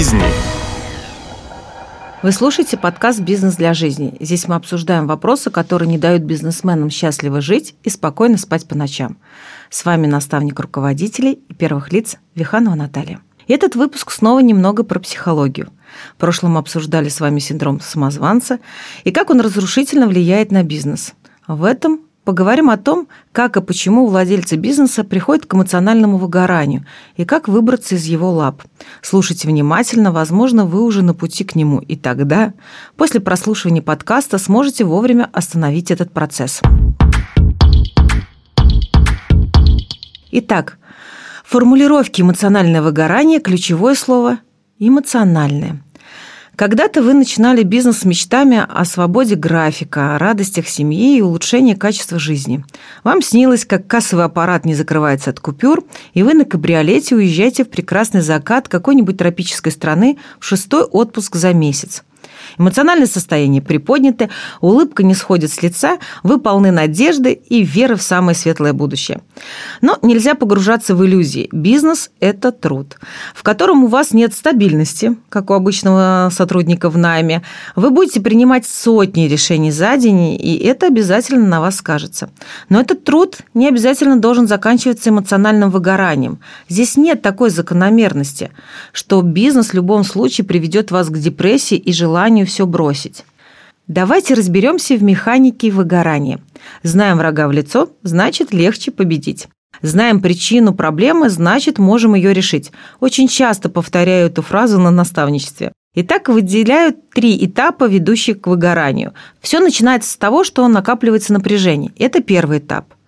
жизни. Вы слушаете подкаст «Бизнес для жизни». Здесь мы обсуждаем вопросы, которые не дают бизнесменам счастливо жить и спокойно спать по ночам. С вами наставник руководителей и первых лиц Виханова Наталья. Этот выпуск снова немного про психологию. В прошлом мы обсуждали с вами синдром самозванца и как он разрушительно влияет на бизнес. В этом Поговорим о том, как и почему владельцы бизнеса приходят к эмоциональному выгоранию и как выбраться из его лап. Слушайте внимательно, возможно, вы уже на пути к нему, и тогда, после прослушивания подкаста, сможете вовремя остановить этот процесс. Итак, формулировки эмоциональное выгорание – ключевое слово – эмоциональное – когда-то вы начинали бизнес с мечтами о свободе графика, о радостях семьи и улучшении качества жизни. Вам снилось, как кассовый аппарат не закрывается от купюр, и вы на кабриолете уезжаете в прекрасный закат какой-нибудь тропической страны в шестой отпуск за месяц. Эмоциональное состояние приподнято, улыбка не сходит с лица, вы полны надежды и веры в самое светлое будущее. Но нельзя погружаться в иллюзии. Бизнес – это труд, в котором у вас нет стабильности, как у обычного сотрудника в найме. Вы будете принимать сотни решений за день, и это обязательно на вас скажется. Но этот труд не обязательно должен заканчиваться эмоциональным выгоранием. Здесь нет такой закономерности, что бизнес в любом случае приведет вас к депрессии и желанию желанию все бросить. Давайте разберемся в механике выгорания. Знаем врага в лицо, значит легче победить. Знаем причину проблемы, значит можем ее решить. Очень часто повторяю эту фразу на наставничестве. Итак, выделяют три этапа, ведущих к выгоранию. Все начинается с того, что накапливается напряжение. Это первый этап –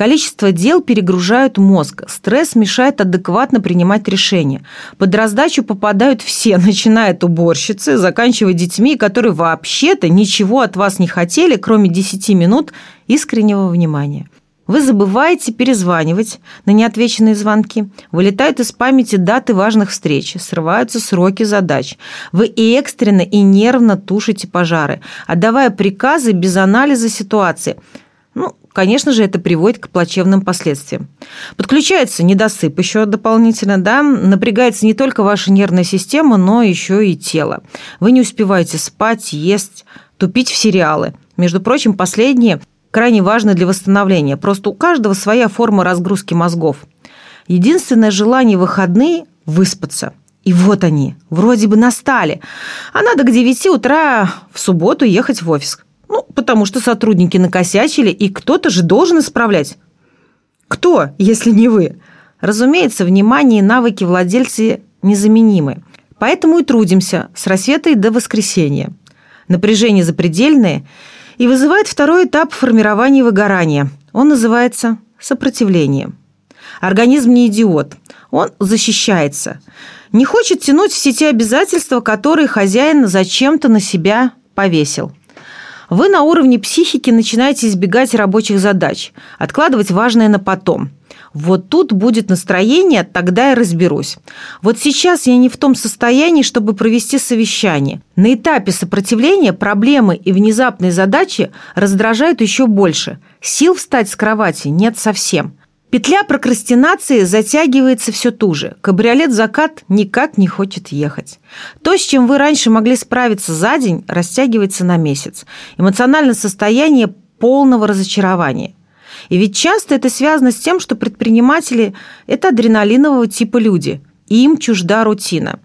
Количество дел перегружают мозг, стресс мешает адекватно принимать решения. Под раздачу попадают все, начиная от уборщицы, заканчивая детьми, которые вообще-то ничего от вас не хотели, кроме 10 минут искреннего внимания. Вы забываете перезванивать на неотвеченные звонки, вылетают из памяти даты важных встреч, срываются сроки задач. Вы и экстренно, и нервно тушите пожары, отдавая приказы без анализа ситуации – ну, конечно же, это приводит к плачевным последствиям. Подключается недосып еще дополнительно, да, напрягается не только ваша нервная система, но еще и тело. Вы не успеваете спать, есть, тупить в сериалы. Между прочим, последние крайне важны для восстановления. Просто у каждого своя форма разгрузки мозгов. Единственное желание выходные – выспаться. И вот они, вроде бы настали. А надо к 9 утра в субботу ехать в офис. Потому что сотрудники накосячили, и кто-то же должен исправлять. Кто, если не вы? Разумеется, внимание и навыки владельцы незаменимы. Поэтому и трудимся с рассвета и до воскресенья. Напряжение запредельное и вызывает второй этап формирования выгорания. Он называется сопротивление. Организм не идиот. Он защищается. Не хочет тянуть все те обязательства, которые хозяин зачем-то на себя повесил – вы на уровне психики начинаете избегать рабочих задач, откладывать важное на потом. Вот тут будет настроение, тогда я разберусь. Вот сейчас я не в том состоянии, чтобы провести совещание. На этапе сопротивления проблемы и внезапные задачи раздражают еще больше. Сил встать с кровати нет совсем. Петля прокрастинации затягивается все туже. Кабриолет «Закат» никак не хочет ехать. То, с чем вы раньше могли справиться за день, растягивается на месяц. Эмоциональное состояние полного разочарования. И ведь часто это связано с тем, что предприниматели – это адреналинового типа люди. Им чужда рутина.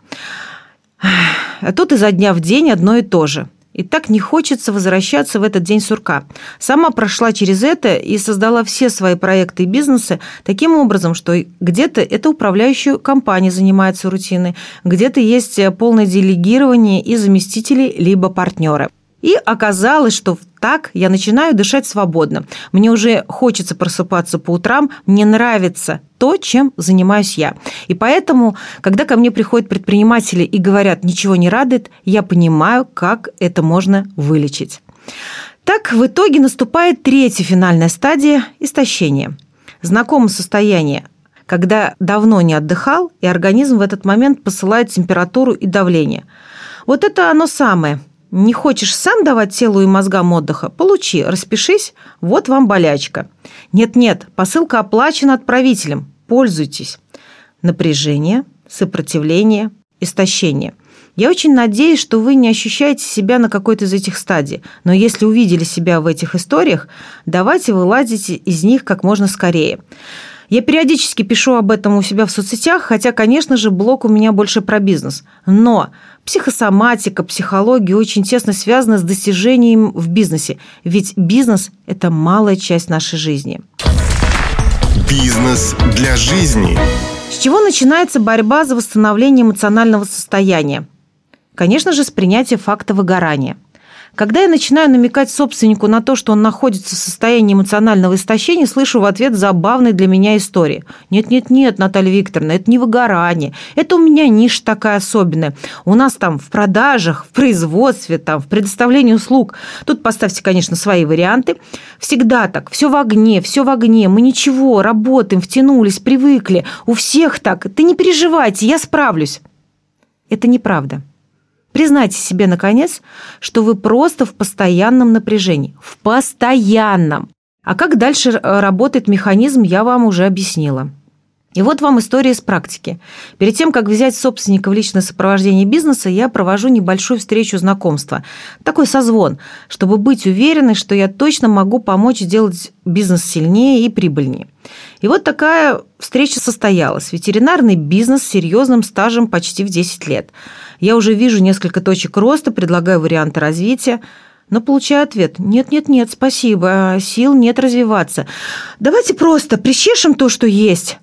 А тут изо дня в день одно и то же – и так не хочется возвращаться в этот день сурка. Сама прошла через это и создала все свои проекты и бизнесы таким образом, что где-то это управляющая компания занимается рутиной, где-то есть полное делегирование и заместители, либо партнеры. И оказалось, что так я начинаю дышать свободно. Мне уже хочется просыпаться по утрам, мне нравится то, чем занимаюсь я. И поэтому, когда ко мне приходят предприниматели и говорят, ничего не радует, я понимаю, как это можно вылечить. Так, в итоге наступает третья финальная стадия – истощение. Знакомое состояние когда давно не отдыхал, и организм в этот момент посылает температуру и давление. Вот это оно самое – не хочешь сам давать телу и мозгам отдыха? Получи, распишись, вот вам болячка. Нет-нет, посылка оплачена отправителем. Пользуйтесь. Напряжение, сопротивление, истощения. Я очень надеюсь, что вы не ощущаете себя на какой-то из этих стадий, но если увидели себя в этих историях, давайте вылазите из них как можно скорее. Я периодически пишу об этом у себя в соцсетях, хотя, конечно же, блог у меня больше про бизнес. Но психосоматика, психология очень тесно связаны с достижением в бизнесе, ведь бизнес – это малая часть нашей жизни. Бизнес для жизни. С чего начинается борьба за восстановление эмоционального состояния? Конечно же, с принятия факта выгорания. Когда я начинаю намекать собственнику на то, что он находится в состоянии эмоционального истощения, слышу в ответ забавные для меня истории. Нет-нет-нет, Наталья Викторовна, это не выгорание. Это у меня ниша такая особенная. У нас там в продажах, в производстве, там, в предоставлении услуг. Тут поставьте, конечно, свои варианты. Всегда так. Все в огне, все в огне. Мы ничего, работаем, втянулись, привыкли. У всех так. Ты не переживайте, я справлюсь. Это неправда. Признайте себе, наконец, что вы просто в постоянном напряжении. В постоянном. А как дальше э, работает механизм, я вам уже объяснила. И вот вам история из практики. Перед тем, как взять собственника в личное сопровождение бизнеса, я провожу небольшую встречу знакомства. Такой созвон, чтобы быть уверенной, что я точно могу помочь сделать бизнес сильнее и прибыльнее. И вот такая встреча состоялась. Ветеринарный бизнес с серьезным стажем почти в 10 лет – я уже вижу несколько точек роста, предлагаю варианты развития, но получаю ответ «нет-нет-нет, спасибо, сил нет развиваться». Давайте просто прищешем то, что есть.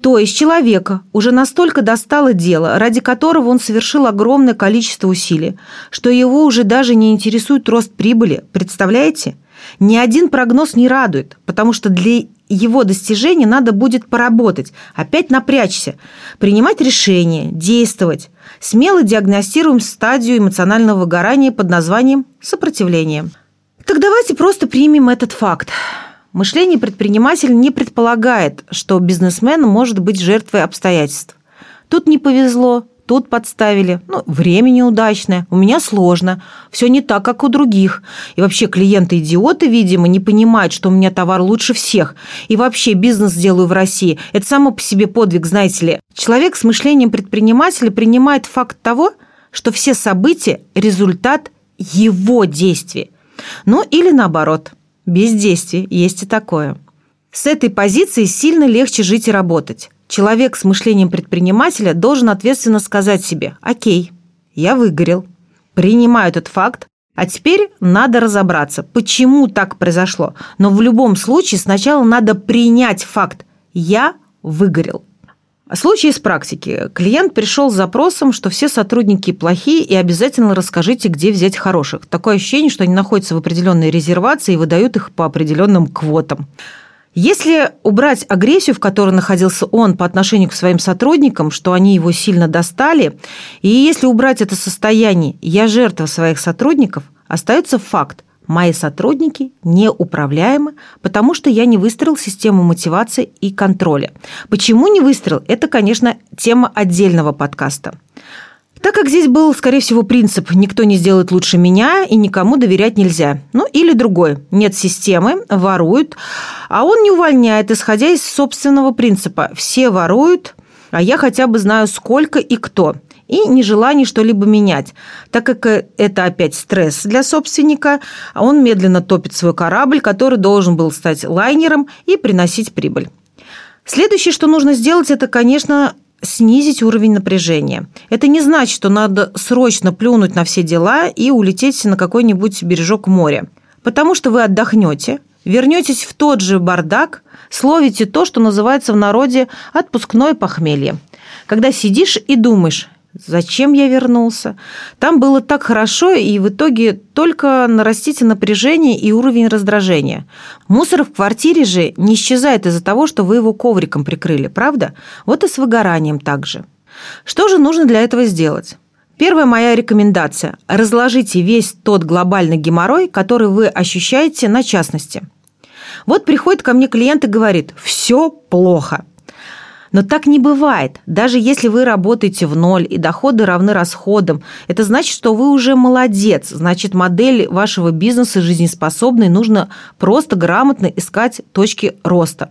То есть человека уже настолько достало дело, ради которого он совершил огромное количество усилий, что его уже даже не интересует рост прибыли. Представляете? Ни один прогноз не радует, потому что для его достижения надо будет поработать, опять напрячься, принимать решения, действовать. Смело диагностируем стадию эмоционального выгорания под названием сопротивление. Так давайте просто примем этот факт. Мышление предпринимателя не предполагает, что бизнесмен может быть жертвой обстоятельств. Тут не повезло, тут подставили. Ну, время неудачное, у меня сложно, все не так, как у других. И вообще клиенты-идиоты, видимо, не понимают, что у меня товар лучше всех. И вообще бизнес делаю в России. Это само по себе подвиг, знаете ли. Человек с мышлением предпринимателя принимает факт того, что все события – результат его действий. Ну или наоборот, бездействие, есть и такое. С этой позиции сильно легче жить и работать. Человек с мышлением предпринимателя должен ответственно сказать себе «Окей, я выгорел, принимаю этот факт, а теперь надо разобраться, почему так произошло. Но в любом случае сначала надо принять факт «Я выгорел». Случай из практики. Клиент пришел с запросом, что все сотрудники плохие и обязательно расскажите, где взять хороших. Такое ощущение, что они находятся в определенной резервации и выдают их по определенным квотам. Если убрать агрессию, в которой находился он по отношению к своим сотрудникам, что они его сильно достали, и если убрать это состояние «я жертва своих сотрудников», остается факт Мои сотрудники неуправляемы, потому что я не выстроил систему мотивации и контроля. Почему не выстроил? Это, конечно, тема отдельного подкаста. Так как здесь был, скорее всего, принцип «никто не сделает лучше меня» и никому доверять нельзя. Ну, или другой. Нет системы, воруют, а он не увольняет, исходя из собственного принципа. Все воруют, а я хотя бы знаю, сколько и кто. И нежелание что-либо менять, так как это опять стресс для собственника, а он медленно топит свой корабль, который должен был стать лайнером и приносить прибыль. Следующее, что нужно сделать, это, конечно, снизить уровень напряжения. Это не значит, что надо срочно плюнуть на все дела и улететь на какой-нибудь бережок моря. Потому что вы отдохнете, вернетесь в тот же бардак, словите то, что называется в народе отпускное похмелье. Когда сидишь и думаешь, Зачем я вернулся? Там было так хорошо, и в итоге только нарастите напряжение и уровень раздражения. Мусор в квартире же не исчезает из-за того, что вы его ковриком прикрыли, правда? Вот и с выгоранием также. Что же нужно для этого сделать? Первая моя рекомендация – разложите весь тот глобальный геморрой, который вы ощущаете на частности. Вот приходит ко мне клиент и говорит «все плохо». Но так не бывает. Даже если вы работаете в ноль и доходы равны расходам, это значит, что вы уже молодец. Значит, модель вашего бизнеса жизнеспособной нужно просто грамотно искать точки роста.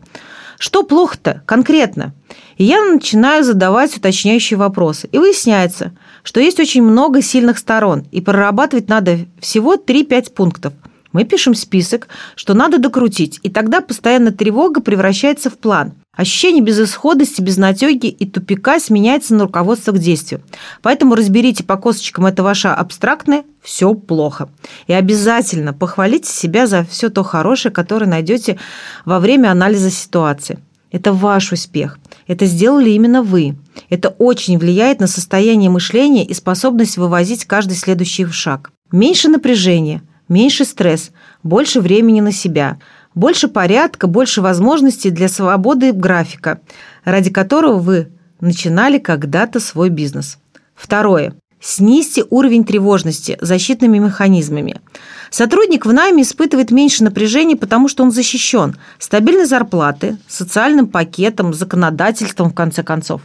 Что плохо-то конкретно? И я начинаю задавать уточняющие вопросы. И выясняется, что есть очень много сильных сторон, и прорабатывать надо всего 3-5 пунктов. Мы пишем список, что надо докрутить, и тогда постоянная тревога превращается в план. Ощущение безысходности, безнадеги и тупика сменяется на руководство к действию. Поэтому разберите по косточкам это ваше абстрактное «все плохо». И обязательно похвалите себя за все то хорошее, которое найдете во время анализа ситуации. Это ваш успех. Это сделали именно вы. Это очень влияет на состояние мышления и способность вывозить каждый следующий шаг. Меньше напряжения, меньше стресс, больше времени на себя – больше порядка, больше возможностей для свободы графика, ради которого вы начинали когда-то свой бизнес. Второе. Снизьте уровень тревожности защитными механизмами. Сотрудник в найме испытывает меньше напряжения, потому что он защищен стабильной зарплаты, социальным пакетом, законодательством, в конце концов.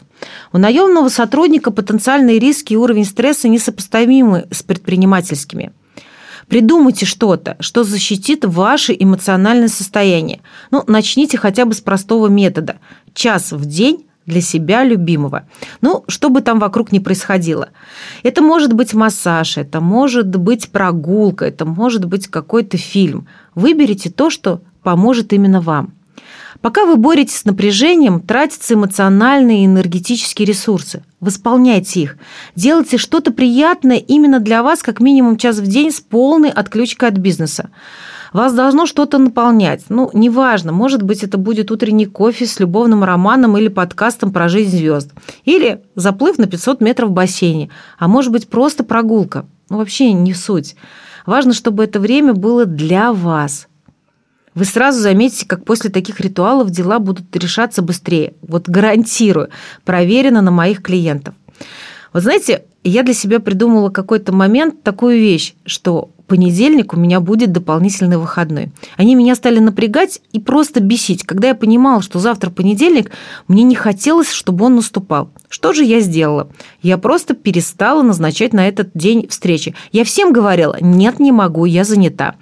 У наемного сотрудника потенциальные риски и уровень стресса несопоставимы с предпринимательскими – Придумайте что-то, что защитит ваше эмоциональное состояние. Ну, начните хотя бы с простого метода. Час в день для себя любимого. Ну, что бы там вокруг ни происходило. Это может быть массаж, это может быть прогулка, это может быть какой-то фильм. Выберите то, что поможет именно вам. Пока вы боретесь с напряжением, тратятся эмоциональные и энергетические ресурсы. Восполняйте их. Делайте что-то приятное именно для вас как минимум час в день с полной отключкой от бизнеса. Вас должно что-то наполнять. Ну, неважно, может быть, это будет утренний кофе с любовным романом или подкастом про жизнь звезд. Или заплыв на 500 метров в бассейне. А может быть, просто прогулка. Ну, вообще не суть. Важно, чтобы это время было для вас – вы сразу заметите, как после таких ритуалов дела будут решаться быстрее. Вот гарантирую, проверено на моих клиентов. Вот знаете, я для себя придумала какой-то момент такую вещь, что понедельник у меня будет дополнительный выходной. Они меня стали напрягать и просто бесить. Когда я понимала, что завтра понедельник, мне не хотелось, чтобы он наступал. Что же я сделала? Я просто перестала назначать на этот день встречи. Я всем говорила, нет, не могу, я занята.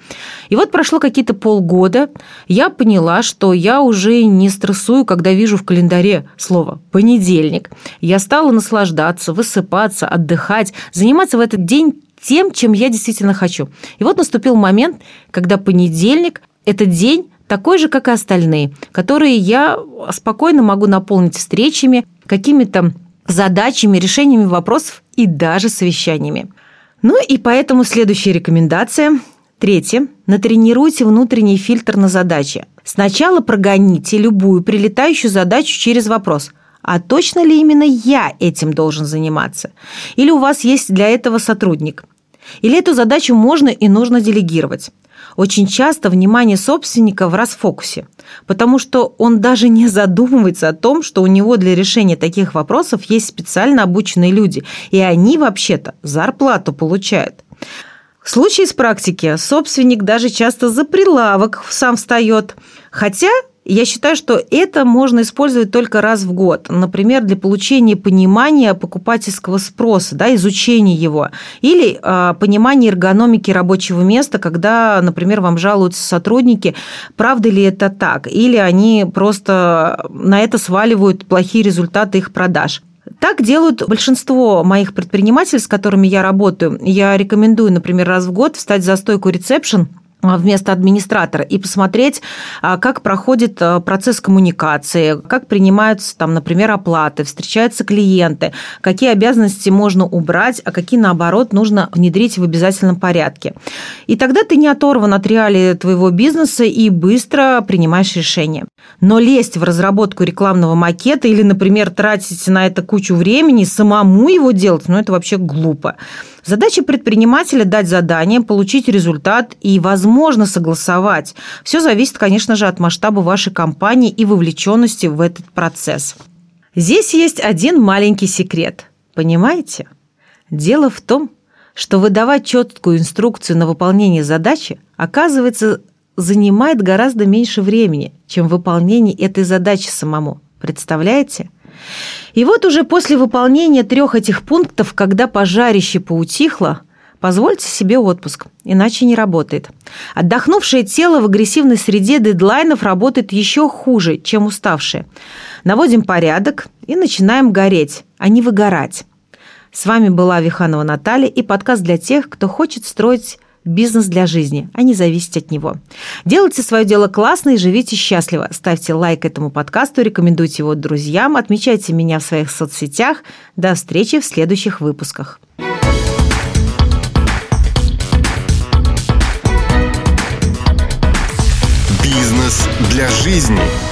И вот прошло какие-то полгода, я поняла, что я уже не стрессую, когда вижу в календаре слово «понедельник». Я стала наслаждаться, высыпаться, отдыхать, заниматься в этот день тем, чем я действительно хочу. И вот наступил момент, когда понедельник – это день такой же, как и остальные, которые я спокойно могу наполнить встречами, какими-то задачами, решениями вопросов и даже совещаниями. Ну и поэтому следующая рекомендация. Третье. Натренируйте внутренний фильтр на задачи. Сначала прогоните любую прилетающую задачу через вопрос – а точно ли именно я этим должен заниматься? Или у вас есть для этого сотрудник? Или эту задачу можно и нужно делегировать? Очень часто внимание собственника в расфокусе, потому что он даже не задумывается о том, что у него для решения таких вопросов есть специально обученные люди, и они вообще-то зарплату получают. В случае с практики собственник даже часто за прилавок сам встает, хотя я считаю, что это можно использовать только раз в год. Например, для получения понимания покупательского спроса, да, изучения его. Или э, понимания эргономики рабочего места, когда, например, вам жалуются сотрудники, правда ли это так, или они просто на это сваливают плохие результаты их продаж. Так делают большинство моих предпринимателей, с которыми я работаю. Я рекомендую, например, раз в год встать за стойку ресепшн вместо администратора и посмотреть, а, как проходит а, процесс коммуникации, как принимаются, там, например, оплаты, встречаются клиенты, какие обязанности можно убрать, а какие, наоборот, нужно внедрить в обязательном порядке. И тогда ты не оторван от реалии твоего бизнеса и быстро принимаешь решение. Но лезть в разработку рекламного макета или, например, тратить на это кучу времени, самому его делать, ну, это вообще глупо. Задача предпринимателя – дать задание, получить результат и, возможно, согласовать. Все зависит, конечно же, от масштаба вашей компании и вовлеченности в этот процесс. Здесь есть один маленький секрет. Понимаете? Дело в том, что выдавать четкую инструкцию на выполнение задачи, оказывается, занимает гораздо меньше времени, чем выполнение этой задачи самому. Представляете? И вот уже после выполнения трех этих пунктов, когда пожарище поутихло, Позвольте себе отпуск, иначе не работает. Отдохнувшее тело в агрессивной среде дедлайнов работает еще хуже, чем уставшее. Наводим порядок и начинаем гореть, а не выгорать. С вами была Виханова Наталья и подкаст для тех, кто хочет строить бизнес для жизни, а не зависеть от него. Делайте свое дело классно и живите счастливо. Ставьте лайк этому подкасту, рекомендуйте его друзьям, отмечайте меня в своих соцсетях. До встречи в следующих выпусках. Бизнес для жизни.